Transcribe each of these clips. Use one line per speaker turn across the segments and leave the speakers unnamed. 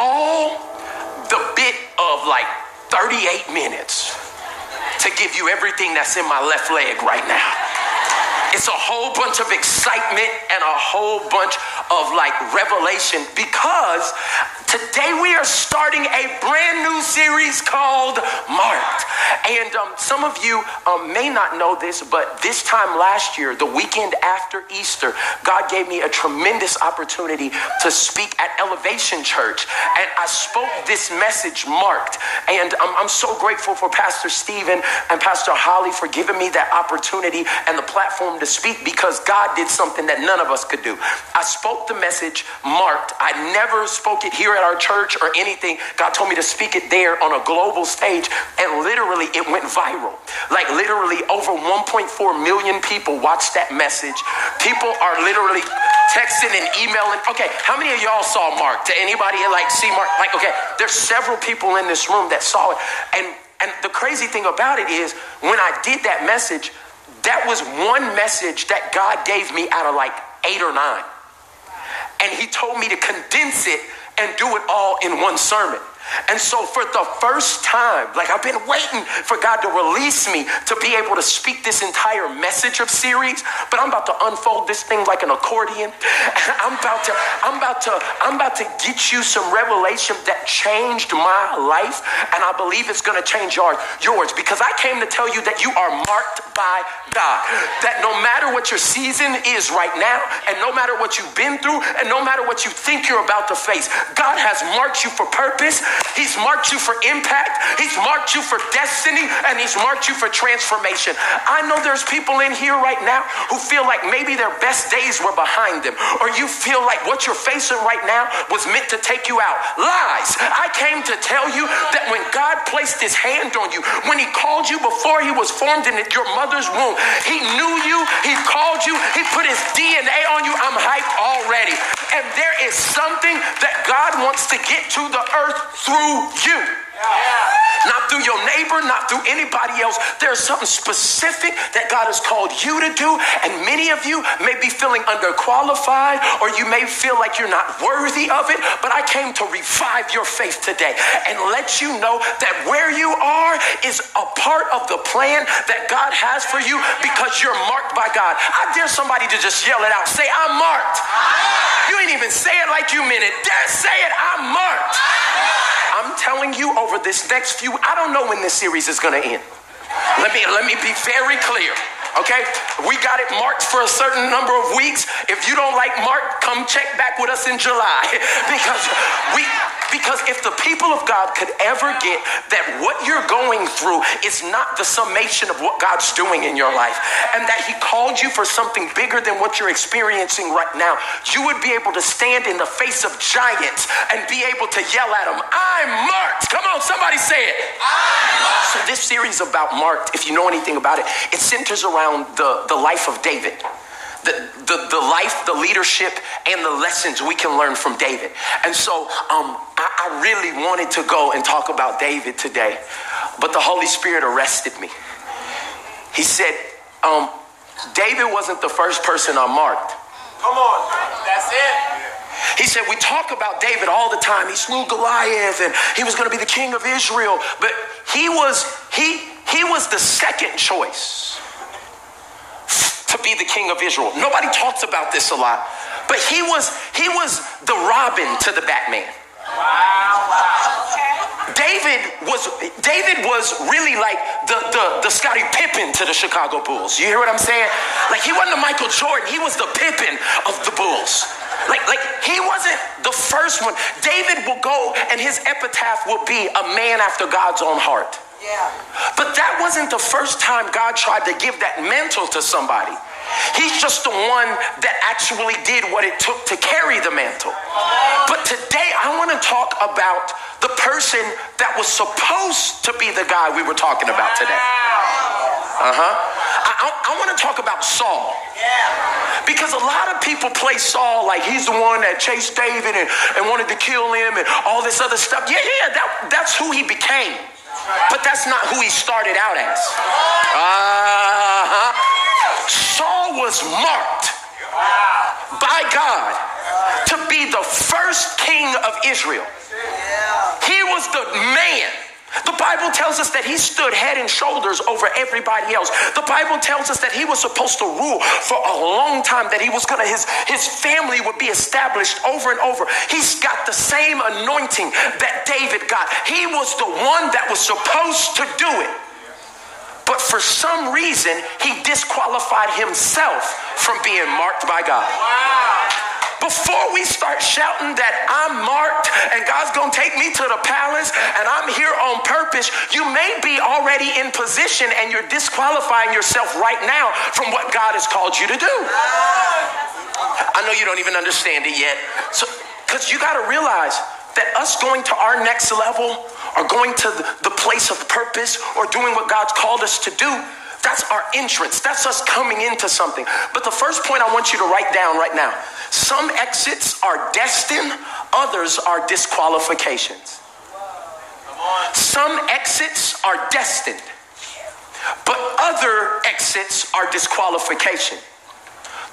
all the bit of like 38 minutes to give you everything that's in my left leg right now. It's a whole bunch of excitement and a whole bunch of like revelation because today we are starting a brand new series called Marked. And um, some of you um, may not know this, but this time last year, the weekend after Easter, God gave me a tremendous opportunity to speak at Elevation Church. And I spoke this message marked. And um, I'm so grateful for Pastor Stephen and Pastor Holly for giving me that opportunity and the platform to speak because God did something that none of us could do. I spoke the message marked. I never spoke it here at our church or anything. God told me to speak it there on a global stage, and literally it went viral. Like literally over 1.4 million people watched that message. People are literally texting and emailing. Okay, how many of y'all saw Mark? To anybody like see Mark? Like, okay, there's several people in this room that saw it. And and the crazy thing about it is when I did that message, that was one message that God gave me out of like eight or nine. And He told me to condense it and do it all in one sermon. And so, for the first time, like I've been waiting for God to release me to be able to speak this entire message of series, but I'm about to unfold this thing like an accordion. I'm about to, I'm about to, I'm about to get you some revelation that changed my life, and I believe it's going to change yours, yours because I came to tell you that you are marked by God. That no matter what your season is right now, and no matter what you've been through, and no matter what you think you're about to face, God has marked you for purpose. He's marked you for impact. He's marked you for destiny and he's marked you for transformation. I know there's people in here right now who feel like maybe their best days were behind them, or you feel like what you're facing right now was meant to take you out. Lies. I came to tell you that when God placed his hand on you, when he called you before he was formed in your mother's womb, he knew you, he called you, he put his DNA on you. I'm hyped already. And there is something that God wants to get to the earth through you. Not through your neighbor, not through anybody else. There's something specific that God has called you to do. And many of you may be feeling underqualified or you may feel like you're not worthy of it. But I came to revive your faith today and let you know that where you are is a part of the plan that God has for you because you're marked by God. I dare somebody to just yell it out. Say, I'm marked. You ain't even say it like you meant it. Dare say it, I'm marked. I'm telling you over this next few, I don't know when this series is to end. Let me let me be very clear. Okay? We got it marked for a certain number of weeks. If you don't like Mark, come check back with us in July. because we because if the people of God could ever get that what you're going through is not the summation of what God's doing in your life, and that He called you for something bigger than what you're experiencing right now, you would be able to stand in the face of giants and be able to yell at them, I'm marked. Come on, somebody say it. So, this series about marked, if you know anything about it, it centers around the, the life of David the, the, the life, the leadership, and the lessons we can learn from David. And so um, I, I really wanted to go and talk about David today, but the Holy Spirit arrested me. He said, um, David wasn't the first person I marked.
Come on, that's it.
He said, We talk about David all the time. He slew Goliath and he was going to be the king of Israel. But he was, he, he was the second choice to be the king of Israel. Nobody talks about this a lot. But he was he was the Robin to the Batman. Wow, wow. David was David was really like the, the, the Scottie Pippen to the Chicago Bulls. You hear what I'm saying? Like he wasn't the Michael Jordan, he was the Pippen of the Bulls. Like, like he wasn't the first one. David will go and his epitaph will be a man after God's own heart.
Yeah.
But that wasn't the first time God tried to give that mantle to somebody. He's just the one that actually did what it took to carry the mantle. But today I want to talk about the person that was supposed to be the guy we were talking about today. Uh huh. I, I, I want to talk about Saul. Because a lot of people play Saul like he's the one that chased David and, and wanted to kill him and all this other stuff. Yeah, yeah, that, that's who he became. But that's not who he started out as. Uh-huh. Saul was marked by God to be the first king of Israel. He was the man. The Bible tells us that he stood head and shoulders over everybody else. The Bible tells us that he was supposed to rule for a long time, that he was gonna, his, his family would be established over and over. He's got the same anointing that David got. He was the one that was supposed to do it. But for some reason, he disqualified himself from being marked by God. Wow. Before we start shouting that I'm marked and God's gonna take me to the palace and I'm here on purpose, you may be already in position and you're disqualifying yourself right now from what God has called you to do. I know you don't even understand it yet. So, because you gotta realize that us going to our next level or going to the place of purpose or doing what God's called us to do that's our entrance. That's us coming into something. But the first point I want you to write down right now some exits are destined, others are disqualifications. Some exits are destined, but other exits are disqualification.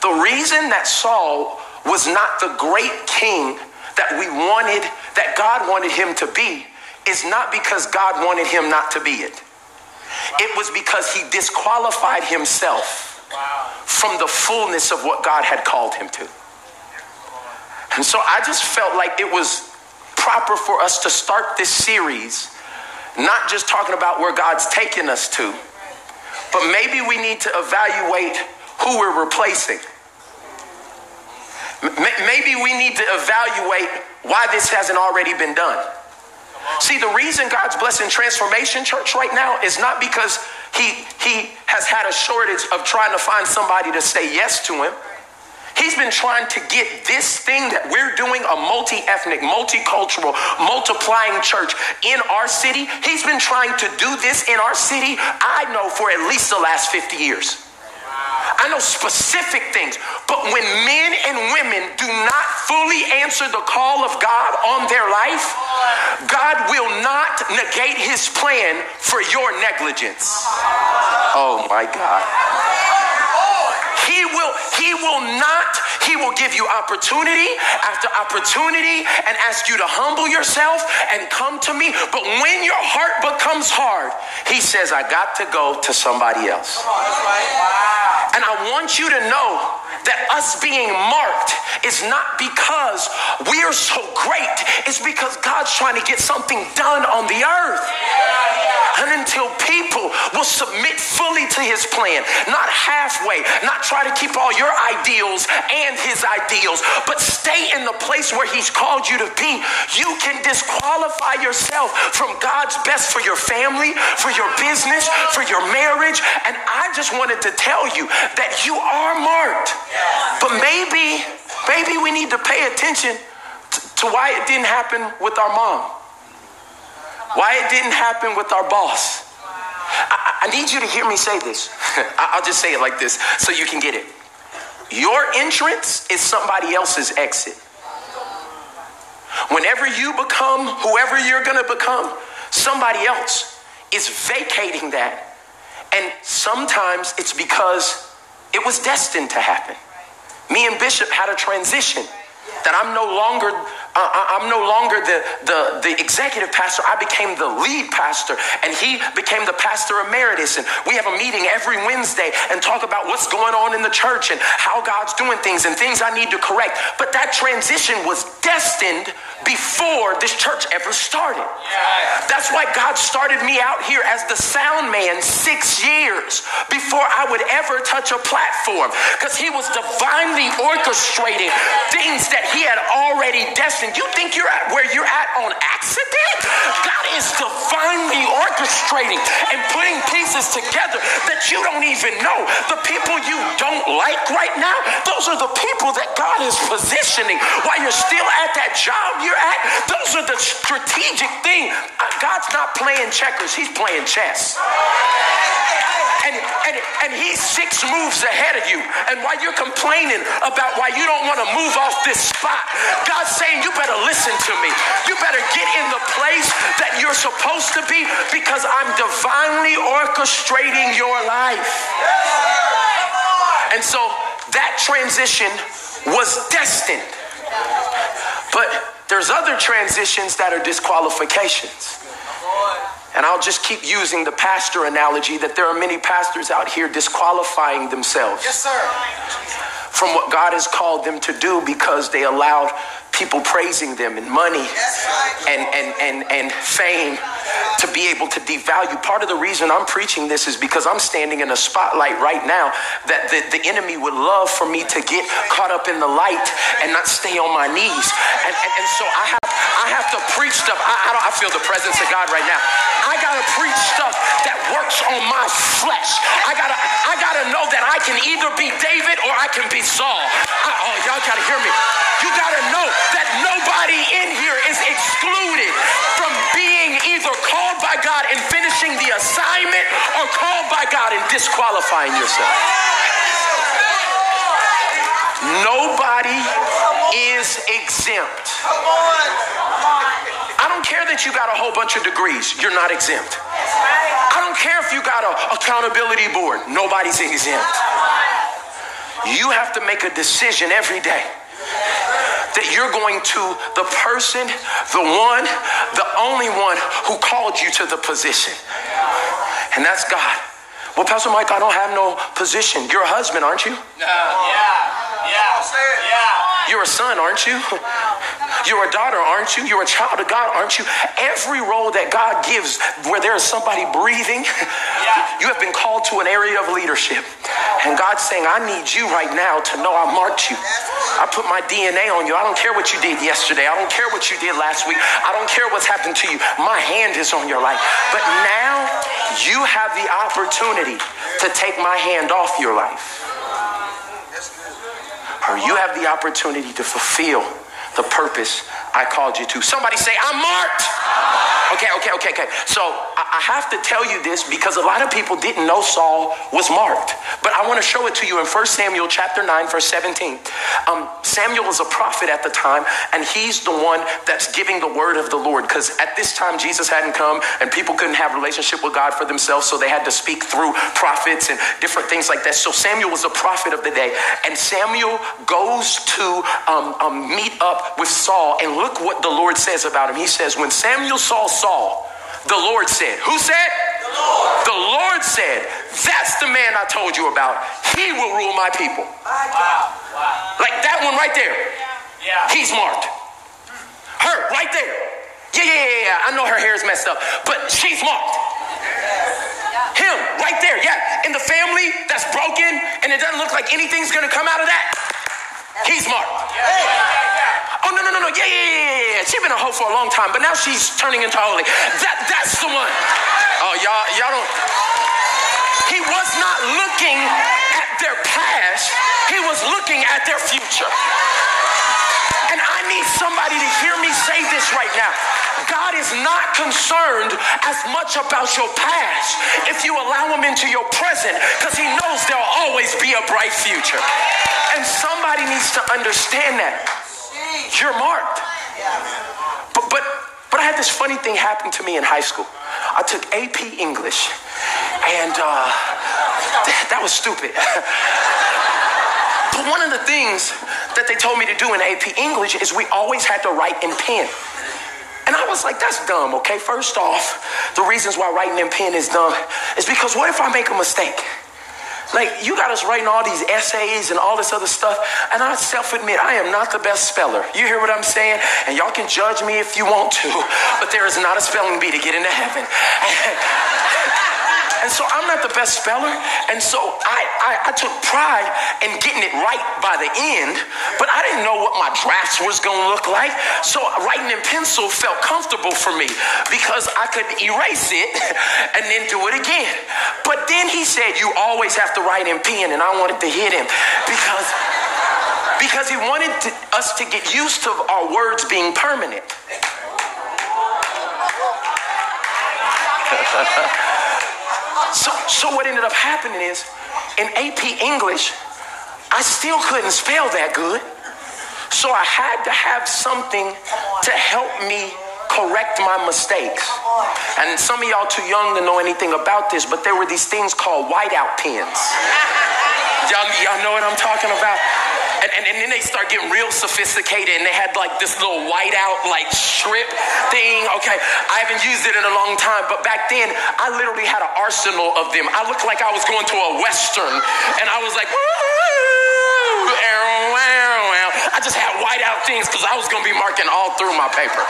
The reason that Saul was not the great king that we wanted, that God wanted him to be, is not because God wanted him not to be it. It was because he disqualified himself from the fullness of what God had called him to. And so I just felt like it was proper for us to start this series, not just talking about where God's taken us to, but maybe we need to evaluate who we're replacing. Maybe we need to evaluate why this hasn't already been done. See, the reason God's blessing Transformation Church right now is not because he, he has had a shortage of trying to find somebody to say yes to him. He's been trying to get this thing that we're doing, a multi ethnic, multicultural, multiplying church in our city. He's been trying to do this in our city, I know, for at least the last 50 years. I know specific things. But when men and women do not fully answer the call of God on their life, God will not negate his plan for your negligence. Oh my God. He will, he will not, he will give you opportunity after opportunity and ask you to humble yourself and come to me. But when your heart becomes hard, he says, I got to go to somebody else. And I want you to know that us being marked is not because we're so great, it's because God's trying to get something done on the earth. And until people will submit fully to his plan, not halfway, not try to keep all your ideals and his ideals, but stay in the place where he's called you to be, you can disqualify yourself from God's best for your family, for your business, for your marriage. And I just wanted to tell you that you are marked. But maybe, maybe we need to pay attention to why it didn't happen with our mom. Why it didn't happen with our boss. I, I need you to hear me say this. I'll just say it like this so you can get it. Your entrance is somebody else's exit. Whenever you become whoever you're going to become, somebody else is vacating that. And sometimes it's because it was destined to happen. Me and Bishop had a transition that I'm no longer uh, I'm no longer the, the, the executive pastor. I became the lead pastor, and he became the pastor emeritus. And we have a meeting every Wednesday and talk about what's going on in the church and how God's doing things and things I need to correct. But that transition was destined before this church ever started. That's why God started me out here as the sound man six years before I would ever touch a platform because he was divinely orchestrating things that he had already destined you think you're at where you're at on accident? God is divinely orchestrating and putting pieces together that you don't even know. The people you don't like right now, those are the people that God is positioning while you're still at that job you're at. Those are the strategic thing. Uh, God's not playing checkers, He's playing chess and, and, and he's six moves ahead of you. And while you're complaining about why you don't want to move off this spot, God's saying, You better listen to me. You better get in the place that you're supposed to be because I'm divinely orchestrating your life. And so that transition was destined. But There's other transitions that are disqualifications. And I'll just keep using the pastor analogy that there are many pastors out here disqualifying themselves.
Yes, sir.
From what God has called them to do because they allowed people praising them and money and, and, and, and fame to be able to devalue. Part of the reason I'm preaching this is because I'm standing in a spotlight right now that the, the enemy would love for me to get caught up in the light and not stay on my knees. And, and, and so I have, I have to preach stuff. I, I, don't, I feel the presence of God right now. I gotta preach stuff that works on my flesh. I gotta, I gotta know that I can either be David or I can be Saul. I, oh, y'all gotta hear me. You gotta know that nobody in here is excluded from being either called by God and finishing the assignment or called by God and disqualifying yourself. Nobody is exempt. I don't care that you got a whole bunch of degrees, you're not exempt. I don't care if you got an accountability board, nobody's exempt. You have to make a decision every day that you're going to the person, the one, the only one who called you to the position. And that's God. Well, Pastor Mike, I don't have no position. You're a husband, aren't you?
Yeah. Yeah. Yeah.
You're a son, aren't you? You're a daughter, aren't you? You're a child of God, aren't you? Every role that God gives where there is somebody breathing, you have been called to an area of leadership. And God's saying, I need you right now to know I marked you. I put my DNA on you. I don't care what you did yesterday. I don't care what you did last week. I don't care what's happened to you. My hand is on your life. But now you have the opportunity to take my hand off your life. Or you have the opportunity to fulfill the purpose I called you to. Somebody say, I'm marked. Okay, okay, okay, okay. So I, have to tell you this because a lot of people didn't know Saul was marked. But I want to show it to you in 1 Samuel chapter 9, verse 17. Um, Samuel was a prophet at the time, and he's the one that's giving the word of the Lord. Because at this time, Jesus hadn't come, and people couldn't have relationship with God for themselves, so they had to speak through prophets and different things like that. So Samuel was a prophet of the day, and Samuel goes to um, um, meet up with Saul, and look what the Lord says about him. He says, when Samuel saw Saul, the Lord said, Who said? The Lord. The Lord said, That's the man I told you about. He will rule my people.
Wow. Wow.
Like that one right there.
Yeah.
He's marked. Her right there. Yeah, yeah, yeah, yeah. I know her hair is messed up, but she's marked. Him right there. Yeah. In the family that's broken and it doesn't look like anything's gonna come out of that. He's marked. Oh no no no no yeah yeah yeah yeah. She's been a hoe for a long time, but now she's turning into holy. That that's the one. Oh y'all y'all don't. He was not looking at their past. He was looking at their future. And I need somebody to hear me say this right now. God is not concerned as much about your past if you allow him into your present because he always be a bright future. And somebody needs to understand that. You're marked. But, but, but I had this funny thing happen to me in high school. I took AP English, and uh, that, that was stupid. But one of the things that they told me to do in AP English is we always had to write in pen. And I was like, that's dumb, okay? First off, the reasons why writing in pen is dumb is because what if I make a mistake? Like, you got us writing all these essays and all this other stuff, and I self admit I am not the best speller. You hear what I'm saying? And y'all can judge me if you want to, but there is not a spelling bee to get into heaven. And so I'm not the best speller. And so I, I, I, took pride in getting it right by the end, but I didn't know what my drafts was going to look like. So writing in pencil felt comfortable for me because I could erase it and then do it again. But then he said, You always have to write in pen. And I wanted to hit him because. Because he wanted to, us to get used to our words being permanent. So, so what ended up happening is in AP English, I still couldn't spell that good. So I had to have something to help me correct my mistakes. And some of y'all too young to know anything about this, but there were these things called whiteout pens. Y'all, y'all know what I'm talking about? And, and, and then they start getting real sophisticated and they had like this little whiteout like strip thing. Okay, I haven't used it in a long time, but back then I literally had an arsenal of them. I looked like I was going to a Western and I was like, I just had whiteout things because I was going to be marking all through my paper.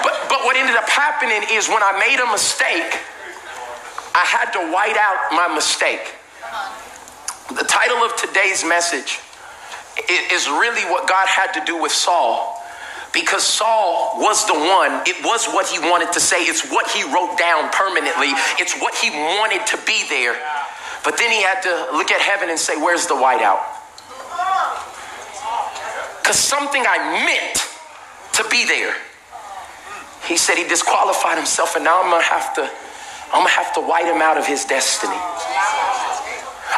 But, but what ended up happening is when I made a mistake, I had to white out my mistake. The title of today's message is really what God had to do with Saul because Saul was the one, it was what he wanted to say, it's what he wrote down permanently, it's what he wanted to be there. But then he had to look at heaven and say, Where's the whiteout? Because something I meant to be there. He said he disqualified himself, and now I'm gonna have to, I'm gonna have to white him out of his destiny.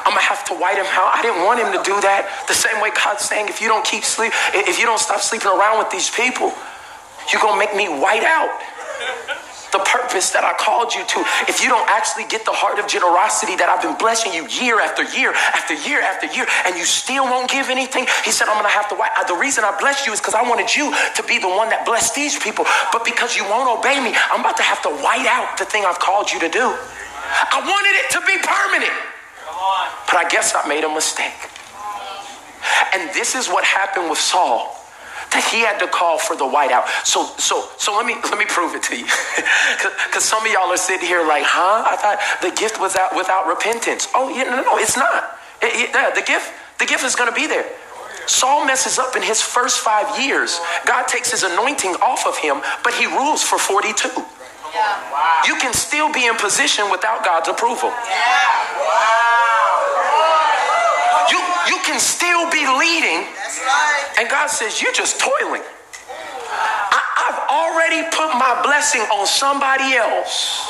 I'm gonna have to white him out. I didn't want him to do that. The same way God's saying, if you don't keep sleep, if you don't stop sleeping around with these people, you're gonna make me white out the purpose that I called you to. If you don't actually get the heart of generosity that I've been blessing you year after year after year after year, and you still won't give anything, he said, I'm gonna have to white. The reason I blessed you is because I wanted you to be the one that blessed these people. But because you won't obey me, I'm about to have to white out the thing I've called you to do. I wanted it to be permanent. But I guess I made a mistake. And this is what happened with Saul. That he had to call for the whiteout. So, so, so let me let me prove it to you, because some of y'all are sitting here like, huh? I thought the gift was out without repentance. Oh, yeah, no, no, it's not. It, it, yeah, the gift, the gift is going to be there. Saul messes up in his first five years. God takes his anointing off of him, but he rules for 42. Yeah. Wow. You can still be in position without God's approval. Yeah. Wow. You, can still be leading. And God says, You're just toiling. I, I've already put my blessing on somebody else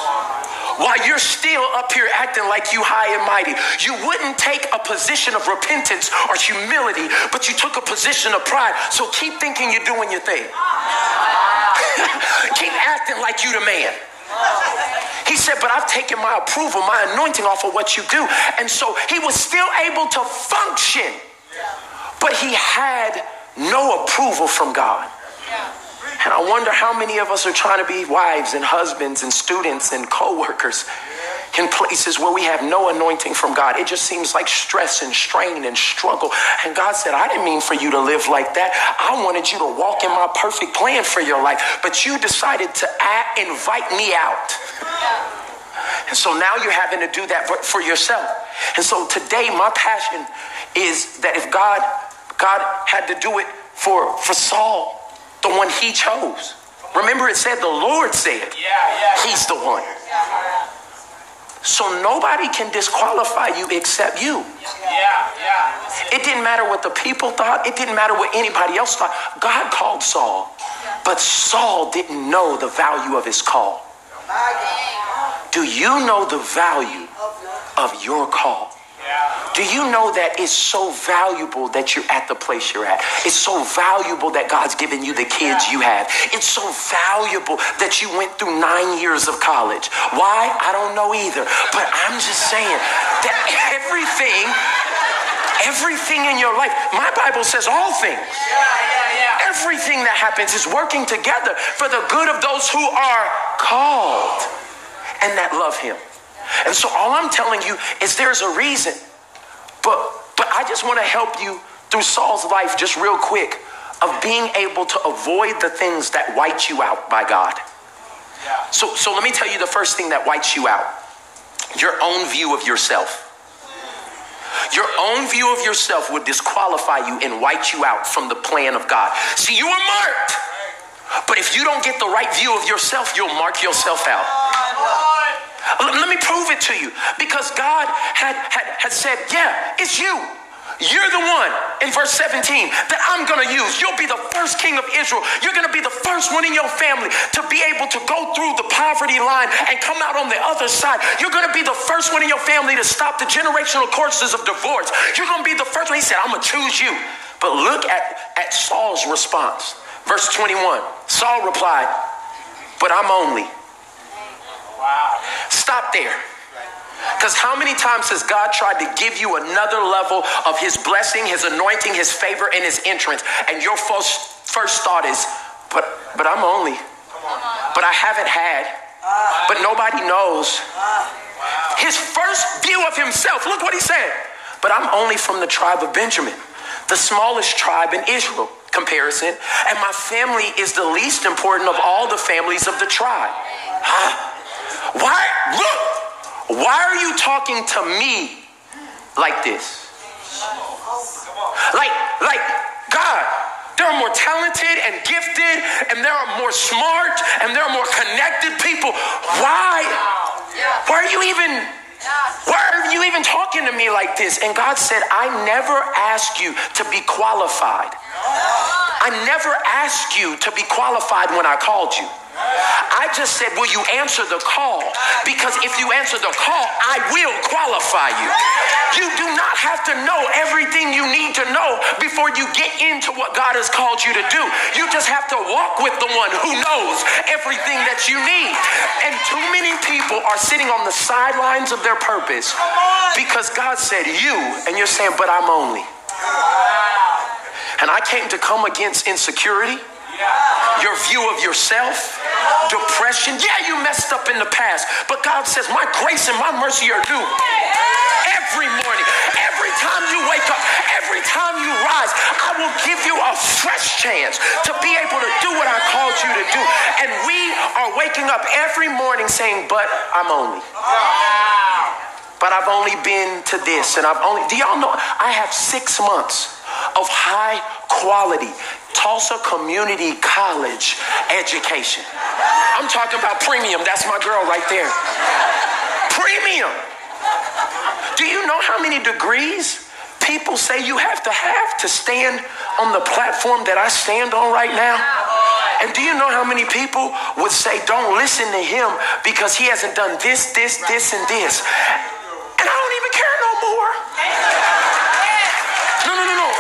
while you're still up here acting like you high and mighty. You wouldn't take a position of repentance or humility, but you took a position of pride. So keep thinking you're doing your thing. keep acting like you the man. He said, But I've taken my approval, my anointing off of what you do. And so he was still able to function, but he had no approval from God. And I wonder how many of us are trying to be wives and husbands and students and co workers in places where we have no anointing from God. It just seems like stress and strain and struggle. And God said, I didn't mean for you to live like that. I wanted you to walk in my perfect plan for your life. But you decided to act, invite me out. And so now you're having to do that for yourself. And so today, my passion is that if God, God had to do it for, for Saul, the one he chose. Remember, it said the Lord said, yeah, yeah. He's the one. So nobody can disqualify you except you. Yeah, yeah. It didn't matter what the people thought, it didn't matter what anybody else thought. God called Saul, but Saul didn't know the value of his call. Do you know the value of your call? Do you know that it's so valuable that you're at the place you're at? It's so valuable that God's given you the kids you have. It's so valuable that you went through nine years of college. Why? I don't know either. But I'm just saying that everything, everything in your life, my Bible says all things. Everything that happens is working together for the good of those who are called and that love Him. And so all I'm telling you is there's a reason but, but I just want to help you through Saul's life just real quick of being able to avoid the things that white you out by God. Yeah. So, so let me tell you the first thing that whites you out your own view of yourself. Your own view of yourself would disqualify you and white you out from the plan of God. See, you are marked, but if you don't get the right view of yourself, you'll mark yourself out. Let me prove it to you. Because God had, had, had said, Yeah, it's you. You're the one in verse 17 that I'm going to use. You'll be the first king of Israel. You're going to be the first one in your family to be able to go through the poverty line and come out on the other side. You're going to be the first one in your family to stop the generational courses of divorce. You're going to be the first one. He said, I'm going to choose you. But look at, at Saul's response. Verse 21 Saul replied, But I'm only Wow. Stop there. Because how many times has God tried to give you another level of his blessing, his anointing, his favor, and his entrance? And your first, first thought is, but but I'm only. But I haven't had. But nobody knows. His first view of himself, look what he said. But I'm only from the tribe of Benjamin, the smallest tribe in Israel comparison, and my family is the least important of all the families of the tribe. Huh? Why? Look, why are you talking to me like this? Like, like, God, there are more talented and gifted, and there are more smart, and there are more connected people. Why? Why are you even why are you even talking to me like this? And God said, I never asked you to be qualified. I never asked you to be qualified when I called you. I just said, Will you answer the call? Because if you answer the call, I will qualify you. You do not have to know everything you need to know before you get into what God has called you to do. You just have to walk with the one who knows everything that you need. And too many people are sitting on the sidelines of their purpose because God said, You, and you're saying, But I'm only. And I came to come against insecurity your view of yourself, depression. Yeah, you messed up in the past, but God says, My grace and my mercy are new every morning. Every time you wake up, every time you rise, I will give you a fresh chance to be able to do what I called you to do. And we are waking up every morning saying, But I'm only. But I've only been to this, and I've only, do y'all know? I have six months of high quality Tulsa Community College education. I'm talking about premium. That's my girl right there. Premium. Do you know how many degrees people say you have to have to stand on the platform that I stand on right now? And do you know how many people would say, don't listen to him because he hasn't done this, this, this, and this? And I don't even care no more. No, no, no, no.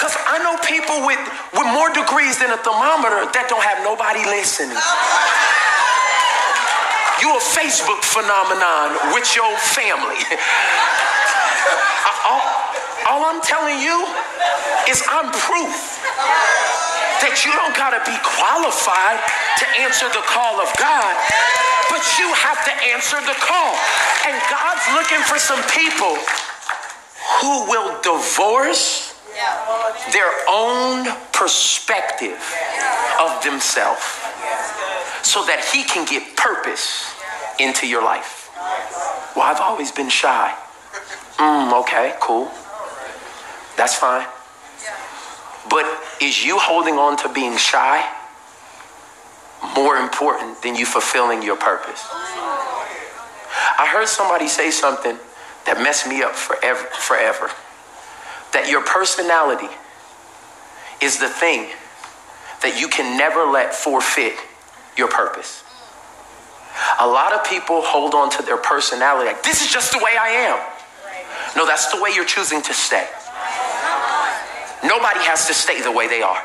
Because I know people with, with more degrees than a thermometer that don't have nobody listening. You're a Facebook phenomenon with your family. all, all I'm telling you is I'm proof that you don't got to be qualified to answer the call of God, but you have to answer the call. And God's looking for some people who will divorce their own perspective of themselves so that He can get purpose into your life. Well, I've always been shy. Mm, okay, cool. That's fine. But is you holding on to being shy more important than you fulfilling your purpose? I heard somebody say something that messed me up forever, forever. That your personality is the thing that you can never let forfeit your purpose. A lot of people hold on to their personality like, this is just the way I am. No, that's the way you're choosing to stay. Nobody has to stay the way they are.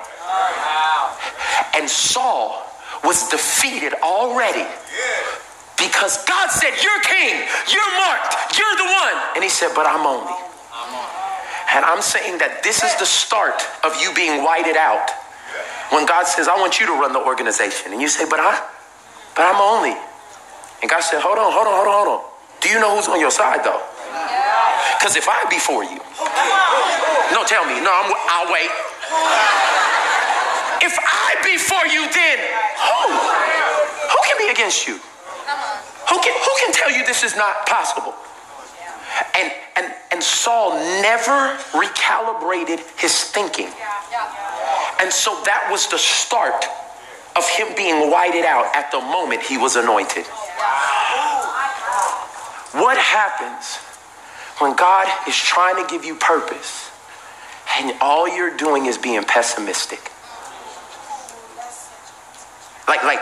And Saul was defeated already because God said, You're king, you're marked, you're the one. And he said, But I'm only. And I'm saying that this is the start of you being whited out. When God says, I want you to run the organization. And you say, But I but I'm only. And God said, Hold on, hold on, hold on, hold on. Do you know who's on your side though? Because if I be for you, no, tell me, no, I'm, I'll wait. If I be for you, then who? Who can be against you? Who can, who can tell you this is not possible? And, and, and Saul never recalibrated his thinking. And so that was the start of him being whited out at the moment he was anointed. What happens when God is trying to give you purpose and all you're doing is being pessimistic? Like, like,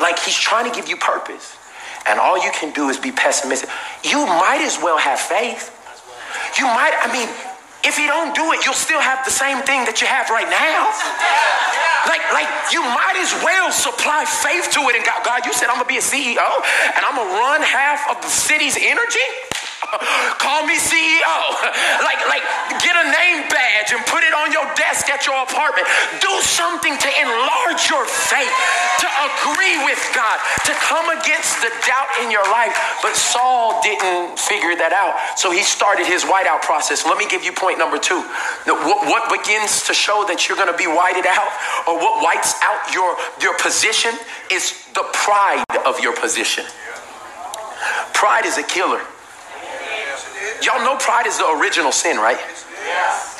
like he's trying to give you purpose and all you can do is be pessimistic. You might as well have faith. You might, I mean, if you don't do it, you'll still have the same thing that you have right now. Like, like you might as well supply faith to it. And God, God, you said I'm gonna be a CEO and I'm gonna run half of the city's energy. Call me CEO. Like, like, get a name badge and put it on your desk at your apartment. Do something to enlarge your faith, to agree with God, to come against the doubt in your life. But Saul didn't figure that out. So he started his whiteout process. Let me give you point number two. What begins to show that you're going to be whited out or what whites out your, your position is the pride of your position. Pride is a killer. Y'all know pride is the original sin, right?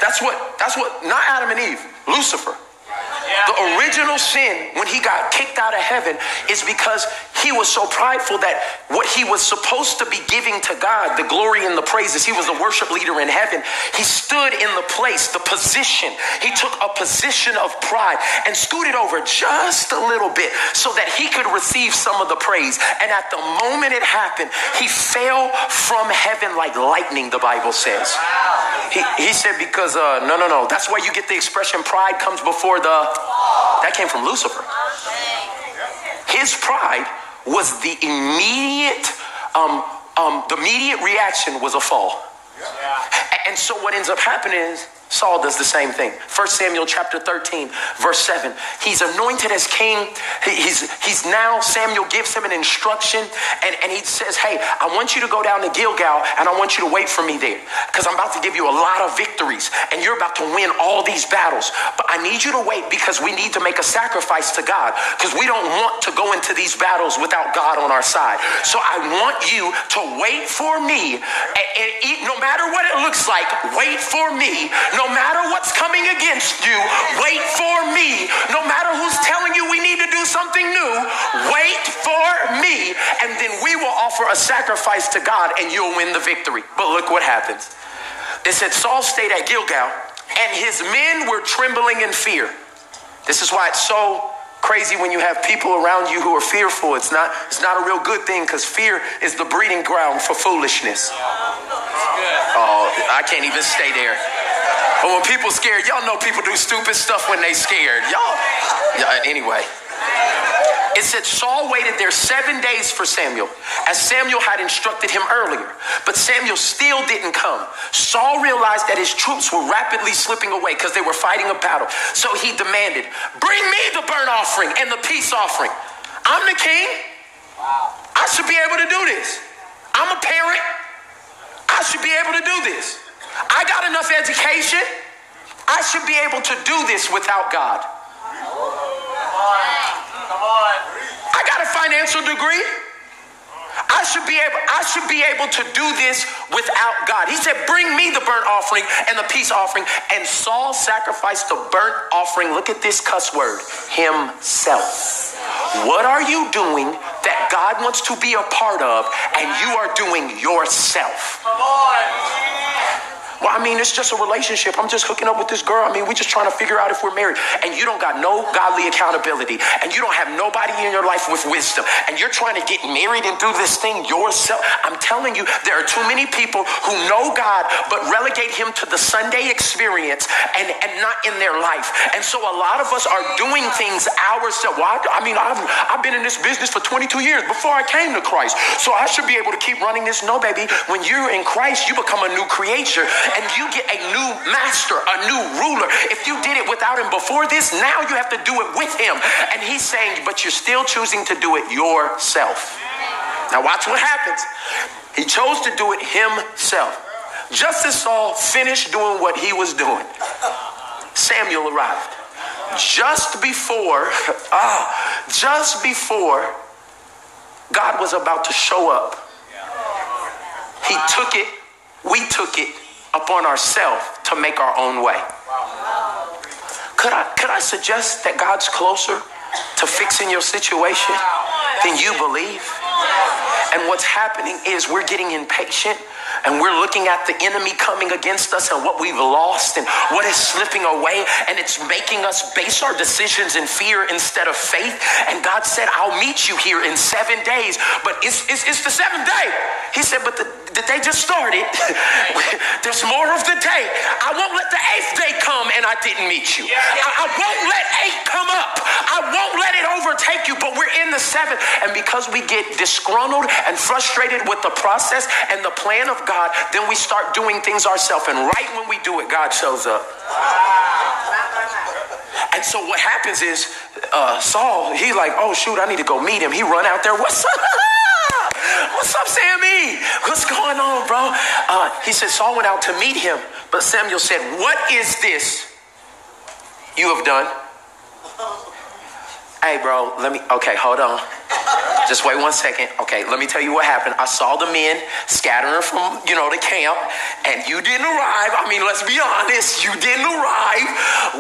That's what, that's what, not Adam and Eve, Lucifer. The original sin, when he got kicked out of heaven, is because he was so prideful that what he was supposed to be giving to God, the glory and the praises, he was the worship leader in heaven. He stood in the place, the position. He took a position of pride and scooted over just a little bit so that he could receive some of the praise. And at the moment it happened, he fell from heaven like lightning, the Bible says. He, he said, because, uh, no, no, no. That's why you get the expression pride comes before the. That came from Lucifer. His pride was the immediate, um, um, the immediate reaction was a fall. And so what ends up happening is Saul does the same thing. 1 Samuel chapter 13, verse 7. He's anointed as king. He's, he's now, Samuel gives him an instruction and, and he says, Hey, I want you to go down to Gilgal and I want you to wait for me there because I'm about to give you a lot of victories and you're about to win all these battles. But I need you to wait because we need to make a sacrifice to God because we don't want to go into these battles without God on our side. So I want you to wait for me and, and eat, no matter what it looks like, wait for me. No no matter what's coming against you, wait for me. No matter who's telling you we need to do something new, wait for me. And then we will offer a sacrifice to God and you'll win the victory. But look what happens. It said Saul stayed at Gilgal and his men were trembling in fear. This is why it's so crazy when you have people around you who are fearful. It's not, it's not a real good thing because fear is the breeding ground for foolishness. Oh, I can't even stay there. But when people scared, y'all know people do stupid stuff when they scared. Y'all, yeah, anyway. It said Saul waited there seven days for Samuel, as Samuel had instructed him earlier. But Samuel still didn't come. Saul realized that his troops were rapidly slipping away because they were fighting a battle. So he demanded, Bring me the burnt offering and the peace offering. I'm the king. I should be able to do this. I'm a parent. I should be able to do this. I got enough education. I should be able to do this without God. I got a financial degree. I should be able I should be able to do this without God. He said, "Bring me the burnt offering and the peace offering." And Saul sacrificed the burnt offering. Look at this cuss word, himself. What are you doing that God wants to be a part of and you are doing yourself? Well, I mean, it's just a relationship. I'm just hooking up with this girl. I mean, we're just trying to figure out if we're married. And you don't got no godly accountability. And you don't have nobody in your life with wisdom. And you're trying to get married and do this thing yourself. I'm telling you, there are too many people who know God, but relegate him to the Sunday experience and, and not in their life. And so a lot of us are doing things ourselves. Well, I, I mean, I've, I've been in this business for 22 years before I came to Christ. So I should be able to keep running this. No, baby. When you're in Christ, you become a new creature and you get a new master, a new ruler. If you did it without him before this, now you have to do it with him. And he's saying, but you're still choosing to do it yourself. Now, watch what happens. He chose to do it himself. Just as Saul finished doing what he was doing, Samuel arrived. Just before, ah, just before God was about to show up, he took it, we took it, upon ourselves to make our own way. Could I, could I suggest that God's closer to fixing your situation than you believe? And what's happening is we're getting impatient and we're looking at the enemy coming against us and what we've lost and what is slipping away, and it's making us base our decisions in fear instead of faith. And God said, I'll meet you here in seven days, but it's, it's, it's the seventh day. He said, but the, the day just started. There's more of the day. I won't let the eighth day come and I didn't meet you. I, I won't let eight come up. I won't let it overtake you, but we're in the And because we get disgruntled and frustrated with the process and the plan of God, then we start doing things ourselves. And right when we do it, God shows up. And so what happens is uh, Saul, he's like, oh shoot, I need to go meet him. He run out there, what's up? What's up, Sammy? What's going on, bro? Uh, he said Saul went out to meet him, but Samuel said, What is this you have done? Hey, bro, let me, okay, hold on. Just wait one second. Okay, let me tell you what happened. I saw the men scattering from, you know, the camp, and you didn't arrive. I mean, let's be honest, you didn't arrive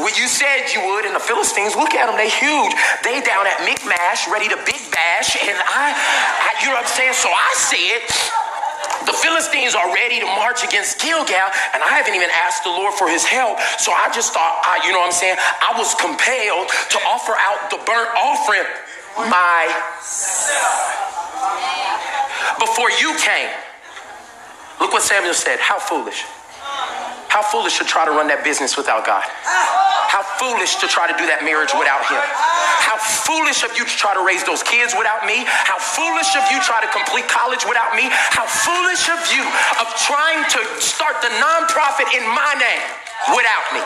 when you said you would. And the Philistines, look at them, they huge. They down at Michmash, ready to big bash. And I, I you know what I'm saying? So I said, the Philistines are ready to march against Gilgal, and I haven't even asked the Lord for his help. So I just thought, I, you know what I'm saying? I was compelled to offer out the burnt offering myself. Before you came, look what Samuel said. How foolish. How foolish to try to run that business without God. How foolish to try to do that marriage without Him. How foolish of you to try to raise those kids without me. How foolish of you to try to complete college without me. How foolish of you of trying to start the nonprofit in my name without me.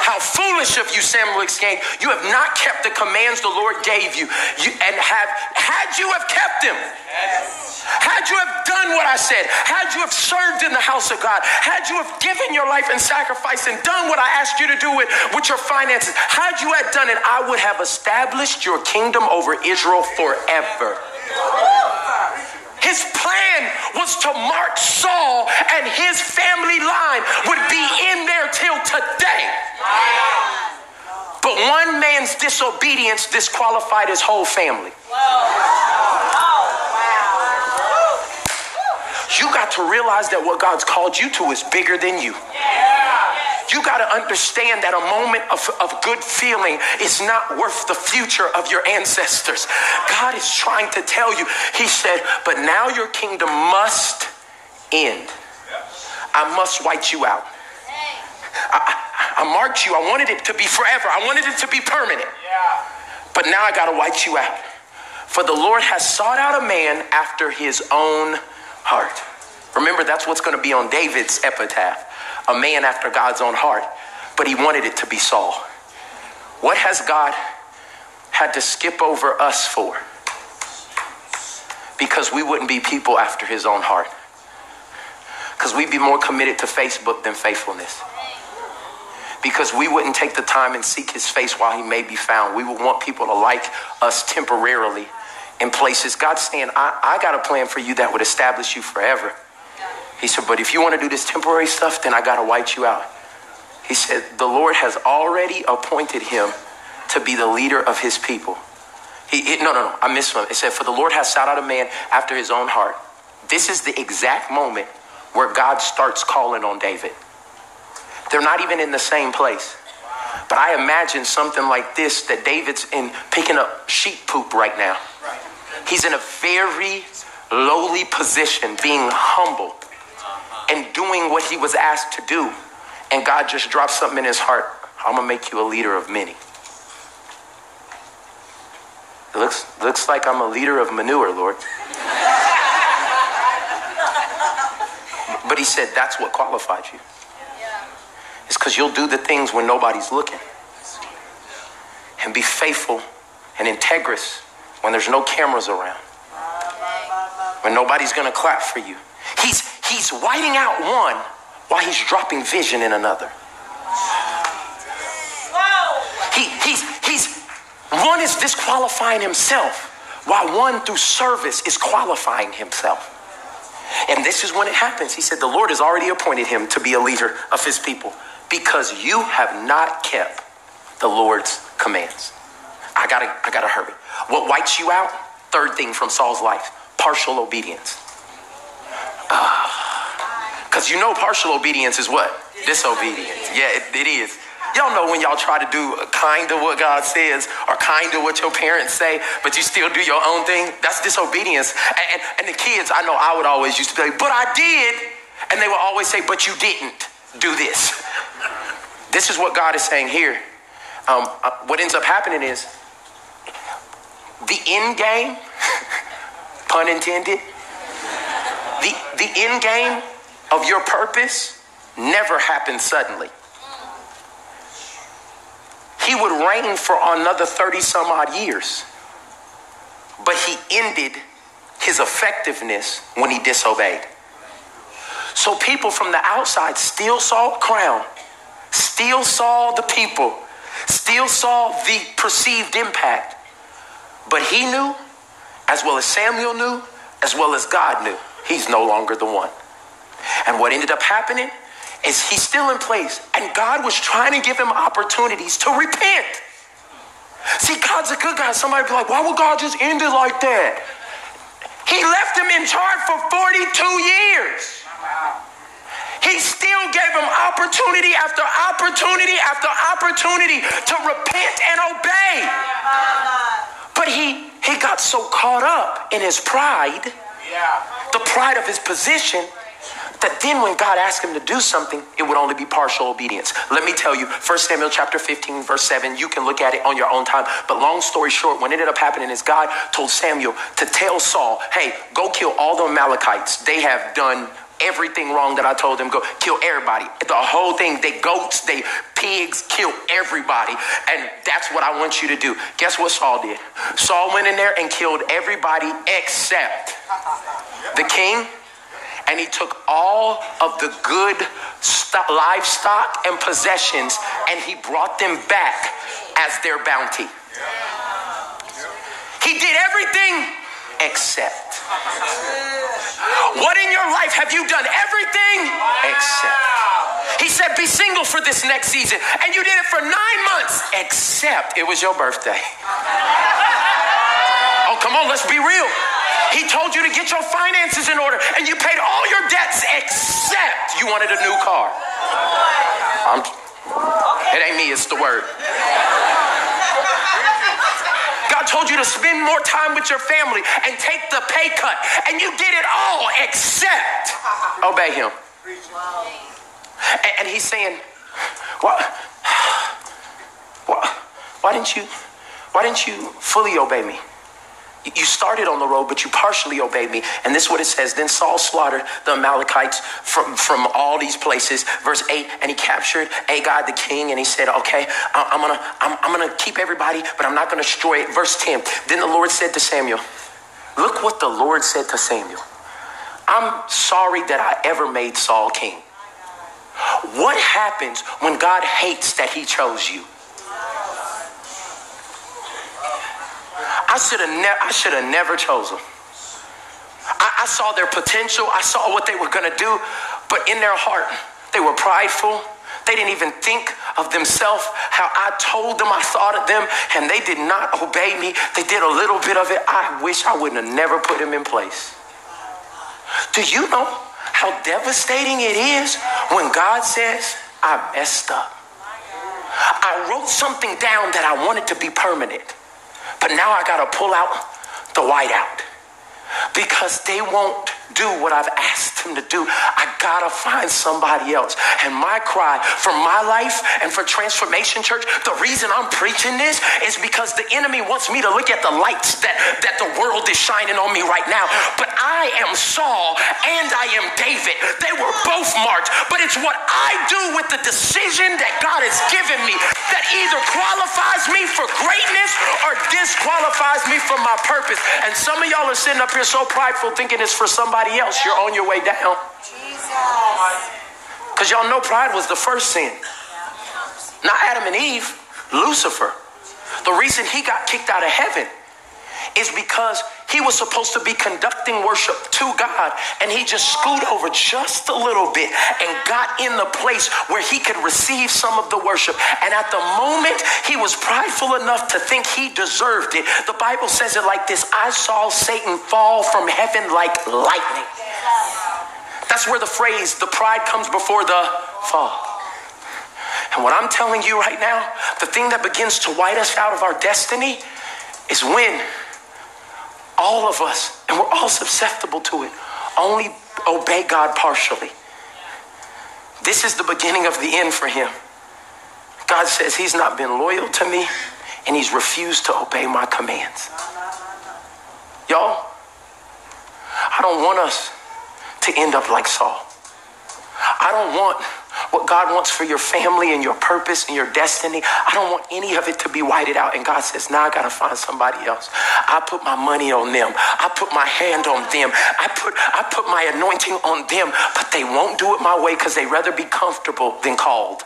How foolish of you, Samuel exclaimed. You have not kept the commands the Lord gave you. you and have had you have kept them. Had you have done what I said, had you have served in the house of God, had you have given your life in sacrifice and done what I asked you to do with, with your finances, had you had done it, I would have established your kingdom over Israel forever. His plan was to mark Saul and his family line would be in there till today. But one man's disobedience disqualified his whole family. You got to realize that what God's called you to is bigger than you. You got to understand that a moment of, of good feeling is not worth the future of your ancestors. God is trying to tell you, He said, but now your kingdom must end. I must wipe you out. I, I, marked you. I wanted it to be forever. I wanted it to be permanent. But now I got to wipe you out. For the Lord has sought out a man after his own heart. Remember, that's what's going to be on David's epitaph a man after God's own heart. But he wanted it to be Saul. What has God had to skip over us for? Because we wouldn't be people after his own heart. Because we'd be more committed to Facebook than faithfulness. Because we wouldn't take the time and seek his face while he may be found. We would want people to like us temporarily in places. God's saying, I, I got a plan for you that would establish you forever. He said, But if you want to do this temporary stuff, then I got to wipe you out. He said, The Lord has already appointed him to be the leader of his people. He, no, no, no, I missed one. It said, For the Lord has sought out a man after his own heart. This is the exact moment where God starts calling on David. They're not even in the same place. But I imagine something like this that David's in picking up sheep poop right now. He's in a very lowly position, being humble and doing what he was asked to do. And God just dropped something in his heart. I'm to make you a leader of many. It looks, looks like I'm a leader of manure, Lord. but he said, that's what qualified you. It's because you'll do the things when nobody's looking. And be faithful and integrous when there's no cameras around. When nobody's going to clap for you. He's, he's whiting out one while he's dropping vision in another. He, he's, he's, one is disqualifying himself while one through service is qualifying himself. And this is when it happens. He said, The Lord has already appointed him to be a leader of his people because you have not kept the Lord's commands. I gotta, I gotta hurry. What whites you out? Third thing from Saul's life partial obedience. Because you know partial obedience is what? Disobedience. Yeah, it, it is. Y'all know when y'all try to do kind of what God says or kind of what your parents say, but you still do your own thing? That's disobedience. And, and, and the kids, I know I would always used to be like, but I did. And they would always say, but you didn't do this. This is what God is saying here. Um, uh, what ends up happening is the end game, pun intended, the, the end game of your purpose never happens suddenly. He would reign for another 30 some odd years, but he ended his effectiveness when he disobeyed. So people from the outside still saw crown, still saw the people, still saw the perceived impact. But he knew, as well as Samuel knew, as well as God knew, he's no longer the one. And what ended up happening is he's still in place, and God was trying to give him opportunities to repent. See, God's a good guy. Somebody be like, why would God just end it like that? He left him in charge for 42 years. He still gave him opportunity after opportunity after opportunity to repent and obey. But he, he got so caught up in his pride, yeah. the pride of his position, that then when God asked him to do something, it would only be partial obedience. Let me tell you, 1 Samuel chapter 15, verse 7, you can look at it on your own time. But long story short, what ended up happening is God told Samuel to tell Saul, hey, go kill all the Amalekites. They have done everything wrong that I told them go kill everybody. The whole thing, they goats, they pigs, kill everybody. And that's what I want you to do. Guess what Saul did? Saul went in there and killed everybody except the king. And he took all of the good st- livestock and possessions and he brought them back as their bounty. He did everything except. What in your life have you done? Everything except. He said, Be single for this next season. And you did it for nine months, except it was your birthday. Oh, come on, let's be real. He told you to get your finances in order, and you paid all your debts except you wanted a new car. I'm, it ain't me, it's the word. Told you to spend more time with your family and take the pay cut, and you did it all except obey him. And, he's saying, why, why didn't you, why didn't you fully obey me? You started on the road, but you partially obeyed me. And this is what it says. Then Saul slaughtered the Amalekites from, from all these places. Verse 8, and he captured Agag the king, and he said, Okay, I'm gonna I'm, I'm gonna keep everybody, but I'm not gonna destroy it. Verse 10. Then the Lord said to Samuel, Look what the Lord said to Samuel. I'm sorry that I ever made Saul king. What happens when God hates that he chose you? I should have ne- I should have never chosen. I-, I saw their potential. I saw what they were to do, but in their heart, they were prideful. They didn't even think of themselves, how I told them I thought of them, and they did not obey me. They did a little bit of it. I wish I wouldn't have never put them in place. Do you know how devastating it is when God says, I messed up? I wrote something down that I wanted to be permanent. But now I got to pull out the whiteout because they won't do what I've asked them to do. I gotta find somebody else. And my cry for my life and for Transformation Church, the reason I'm preaching this is because the enemy wants me to look at the lights that, that the world is shining on me right now. But I am Saul and I am David. They were both marked, but it's what I do with the decision that God has given me that either qualifies me for greatness or disqualifies me from my purpose. And some of y'all are sitting up here so prideful thinking it's for somebody somebody else, you're on your way down. Because y'all know pride was the first sin. Not Adam and Eve, Lucifer. The reason he got kicked out of heaven is because he was supposed to be conducting worship to God and he just scooted over just a little bit and got in the place where he could receive some of the worship. And at the moment he was prideful enough to think he deserved it, the Bible says it like this I saw Satan fall from heaven like lightning. That's where the phrase, the pride comes before the fall. And what I'm telling you right now, the thing that begins to white us out of our destiny is when all of us, and we're all susceptible to it, only obey God partially. This is the beginning of the end for him. God says he's not been loyal to me and he's refused to obey my commands. Y'all, I don't want us to end up like Saul. I don't want what God wants for your family and your purpose and your destiny. I don't want any of it to be whited out. And God says, now I got to find somebody else. I put my money on them. I put my hand on them. I put, I put my anointing on them, but they won't do it my way because they'd rather be comfortable than called.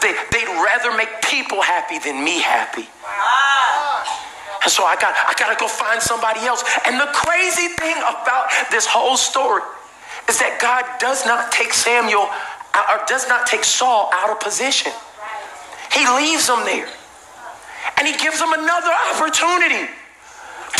They, they'd rather make people happy than me happy. And so I got, I got to go find somebody else. And the crazy thing about this whole story is that God does not take Samuel or does not take Saul out of position. He leaves him there. And he gives him another opportunity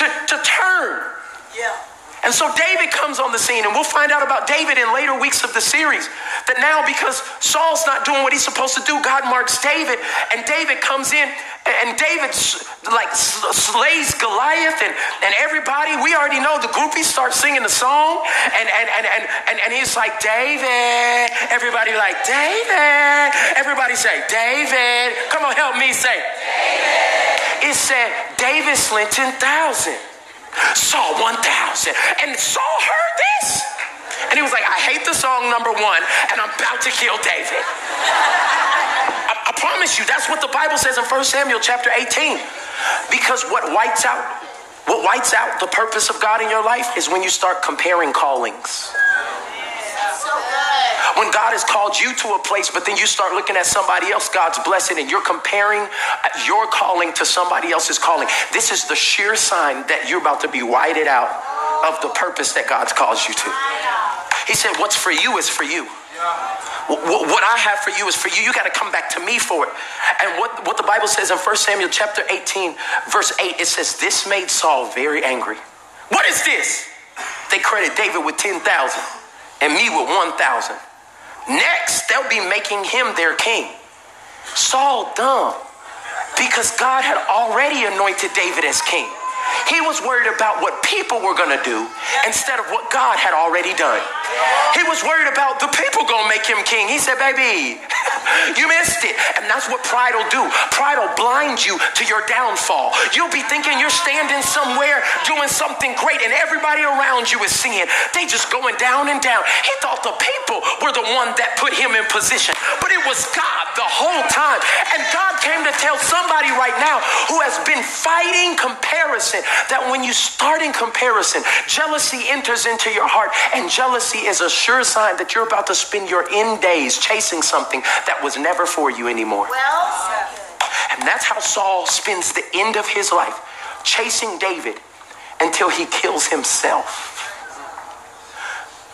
to, to turn. Yeah. And so David comes on the scene, and we'll find out about David in later weeks of the series. That now, because Saul's not doing what he's supposed to do, God marks David, and David comes in, and David like slays Goliath and, and everybody. We already know the groupies start singing the song, and and and and and, and he's like David. Everybody like David. Everybody say David. Come on, help me say. David. It said David slayed ten thousand. Saul 1000. And Saul heard this. And he was like, I hate the song number one, and I'm about to kill David. I, I promise you, that's what the Bible says in 1 Samuel chapter 18. Because what whites out, what whites out the purpose of God in your life is when you start comparing callings. When God has called you to a place, but then you start looking at somebody else, God's blessing, and you're comparing uh, your calling to somebody else's calling. This is the sheer sign that you're about to be whited out of the purpose that God's called you to. He said, What's for you is for you. What I have for you is for you. You got to come back to me for it. And what, what the Bible says in 1 Samuel chapter 18, verse 8, it says, This made Saul very angry. What is this? They credit David with 10,000 and me with 1,000. Next, they'll be making him their king. Saul dumb because God had already anointed David as king. He was worried about what people were going to do instead of what God had already done. He was worried about the people to make him king. He said, Baby, you missed it. And that's what pride will do. Pride will blind you to your downfall. You'll be thinking you're standing somewhere doing something great and everybody around you is seeing they just going down and down. He thought the people were the one that put him in position, but it was God the whole time. And God came to tell somebody right now who has been fighting comparison that when you start in comparison, jealousy enters into your heart, and jealousy is a sure sign that you're about to spend your end days chasing something that was never for you anymore. Well, and that's how Saul spends the end of his life chasing David until he kills himself.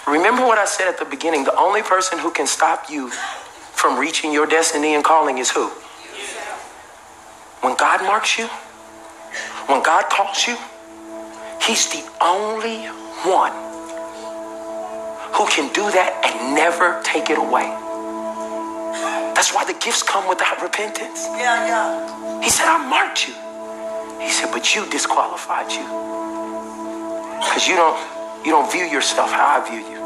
Remember what I said at the beginning the only person who can stop you from reaching your destiny and calling is who? When God marks you, when God calls you, He's the only one who can do that and never take it away. That's why the gifts come without repentance. Yeah, yeah. He said, I marked you. He said, but you disqualified you. Because you don't you don't view yourself how I view you.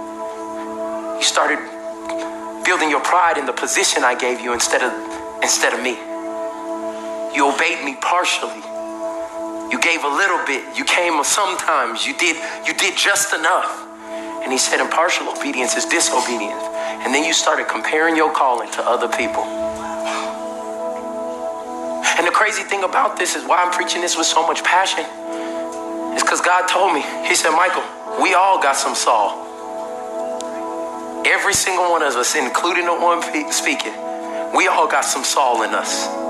You started building your pride in the position I gave you instead of instead of me. You obeyed me partially. You gave a little bit. You came sometimes. You did you did just enough. And he said, impartial obedience is disobedience. And then you started comparing your calling to other people. And the crazy thing about this is why I'm preaching this with so much passion. Is because God told me, He said, Michael, we all got some Saul. Every single one of us, including the one speaking, we all got some Saul in us.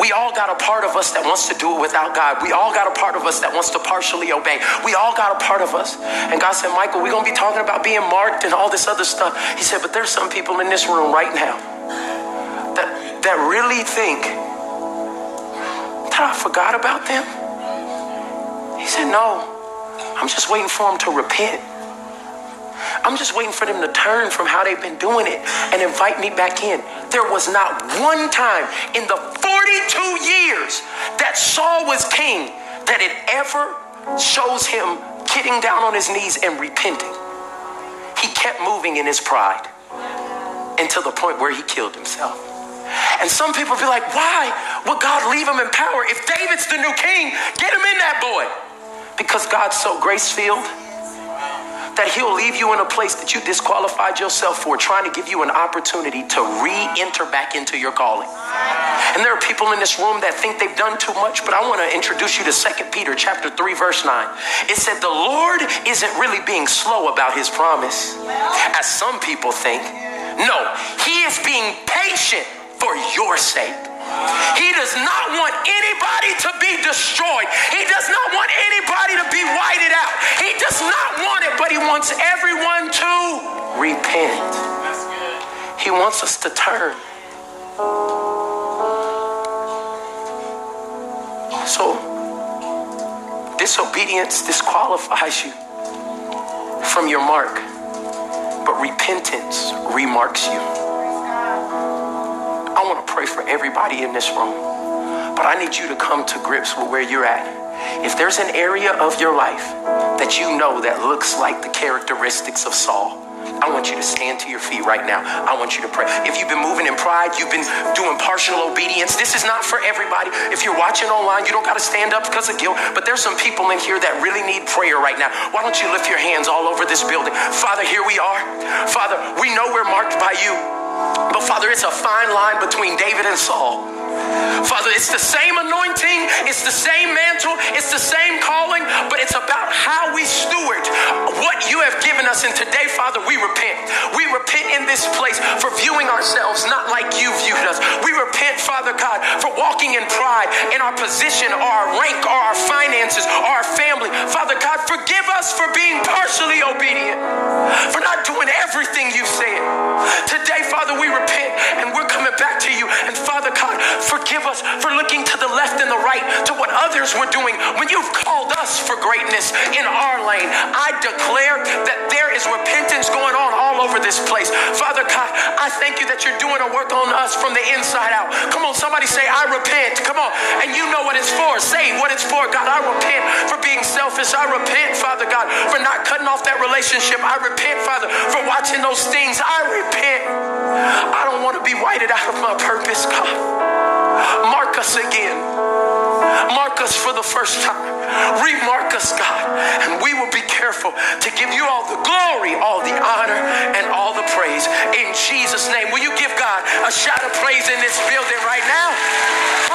We all got a part of us that wants to do it without God. We all got a part of us that wants to partially obey. We all got a part of us. And God said, Michael, we're going to be talking about being marked and all this other stuff. He said, but there's some people in this room right now that, that really think that I forgot about them. He said, no, I'm just waiting for them to repent. I'm just waiting for them to turn from how they've been doing it and invite me back in. There was not one time in the 42 years that Saul was king that it ever shows him getting down on his knees and repenting. He kept moving in his pride until the point where he killed himself. And some people be like, why would God leave him in power? If David's the new king, get him in that boy. Because God's so grace filled that He'll leave you in a place that you disqualified yourself for, trying to give you an opportunity to re enter back into your calling. And there are people in this room that think they've done too much, but I want to introduce you to 2 Peter chapter 3 verse 9. It said the Lord isn't really being slow about his promise as some people think. No, he is being patient for your sake. He does not want anybody to be destroyed. He does not want anybody to be whited out. He does not want it, but he wants everyone to repent. He wants us to turn. So, disobedience disqualifies you from your mark, but repentance remarks you. I want to pray for everybody in this room, but I need you to come to grips with where you're at. If there's an area of your life that you know that looks like the characteristics of Saul, I want you to stand to your feet right now. I want you to pray. If you've been moving in pride, you've been doing partial obedience, this is not for everybody. If you're watching online, you don't got to stand up because of guilt, but there's some people in here that really need prayer right now. Why don't you lift your hands all over this building? Father, here we are. Father, we know we're marked by you. But Father, it's a fine line between David and Saul. Father, it's the same anointing, it's the same mantle, it's the same calling, but it's about how we steward what you have given us. And today, Father, we repent. We repent in this place for viewing ourselves not like you viewed us. We repent, Father God, for walking in pride in our position or our rank or our finances or our family. Father God, forgive us for being partially obedient, for not doing everything you said. Today, Father, we repent and we're coming back to you. And Father God, Forgive us for looking to the left and the right to what others were doing when you've called us for greatness in our lane. I declare that there is repentance going on all over this place. Father God, I thank you that you're doing a work on us from the inside out. Come on, somebody say, I repent. Come on. And you know what it's for. Say what it's for. God, I repent for being selfish. I repent, Father God, for not cutting off that relationship. I repent, Father, for watching those things. I repent. I don't want to be whited out of my purpose, God. Mark us again. Mark us for the first time. Remark us, God. And we will be careful to give you all the glory, all the honor, and all the praise. In Jesus' name, will you give God a shout of praise in this building right now?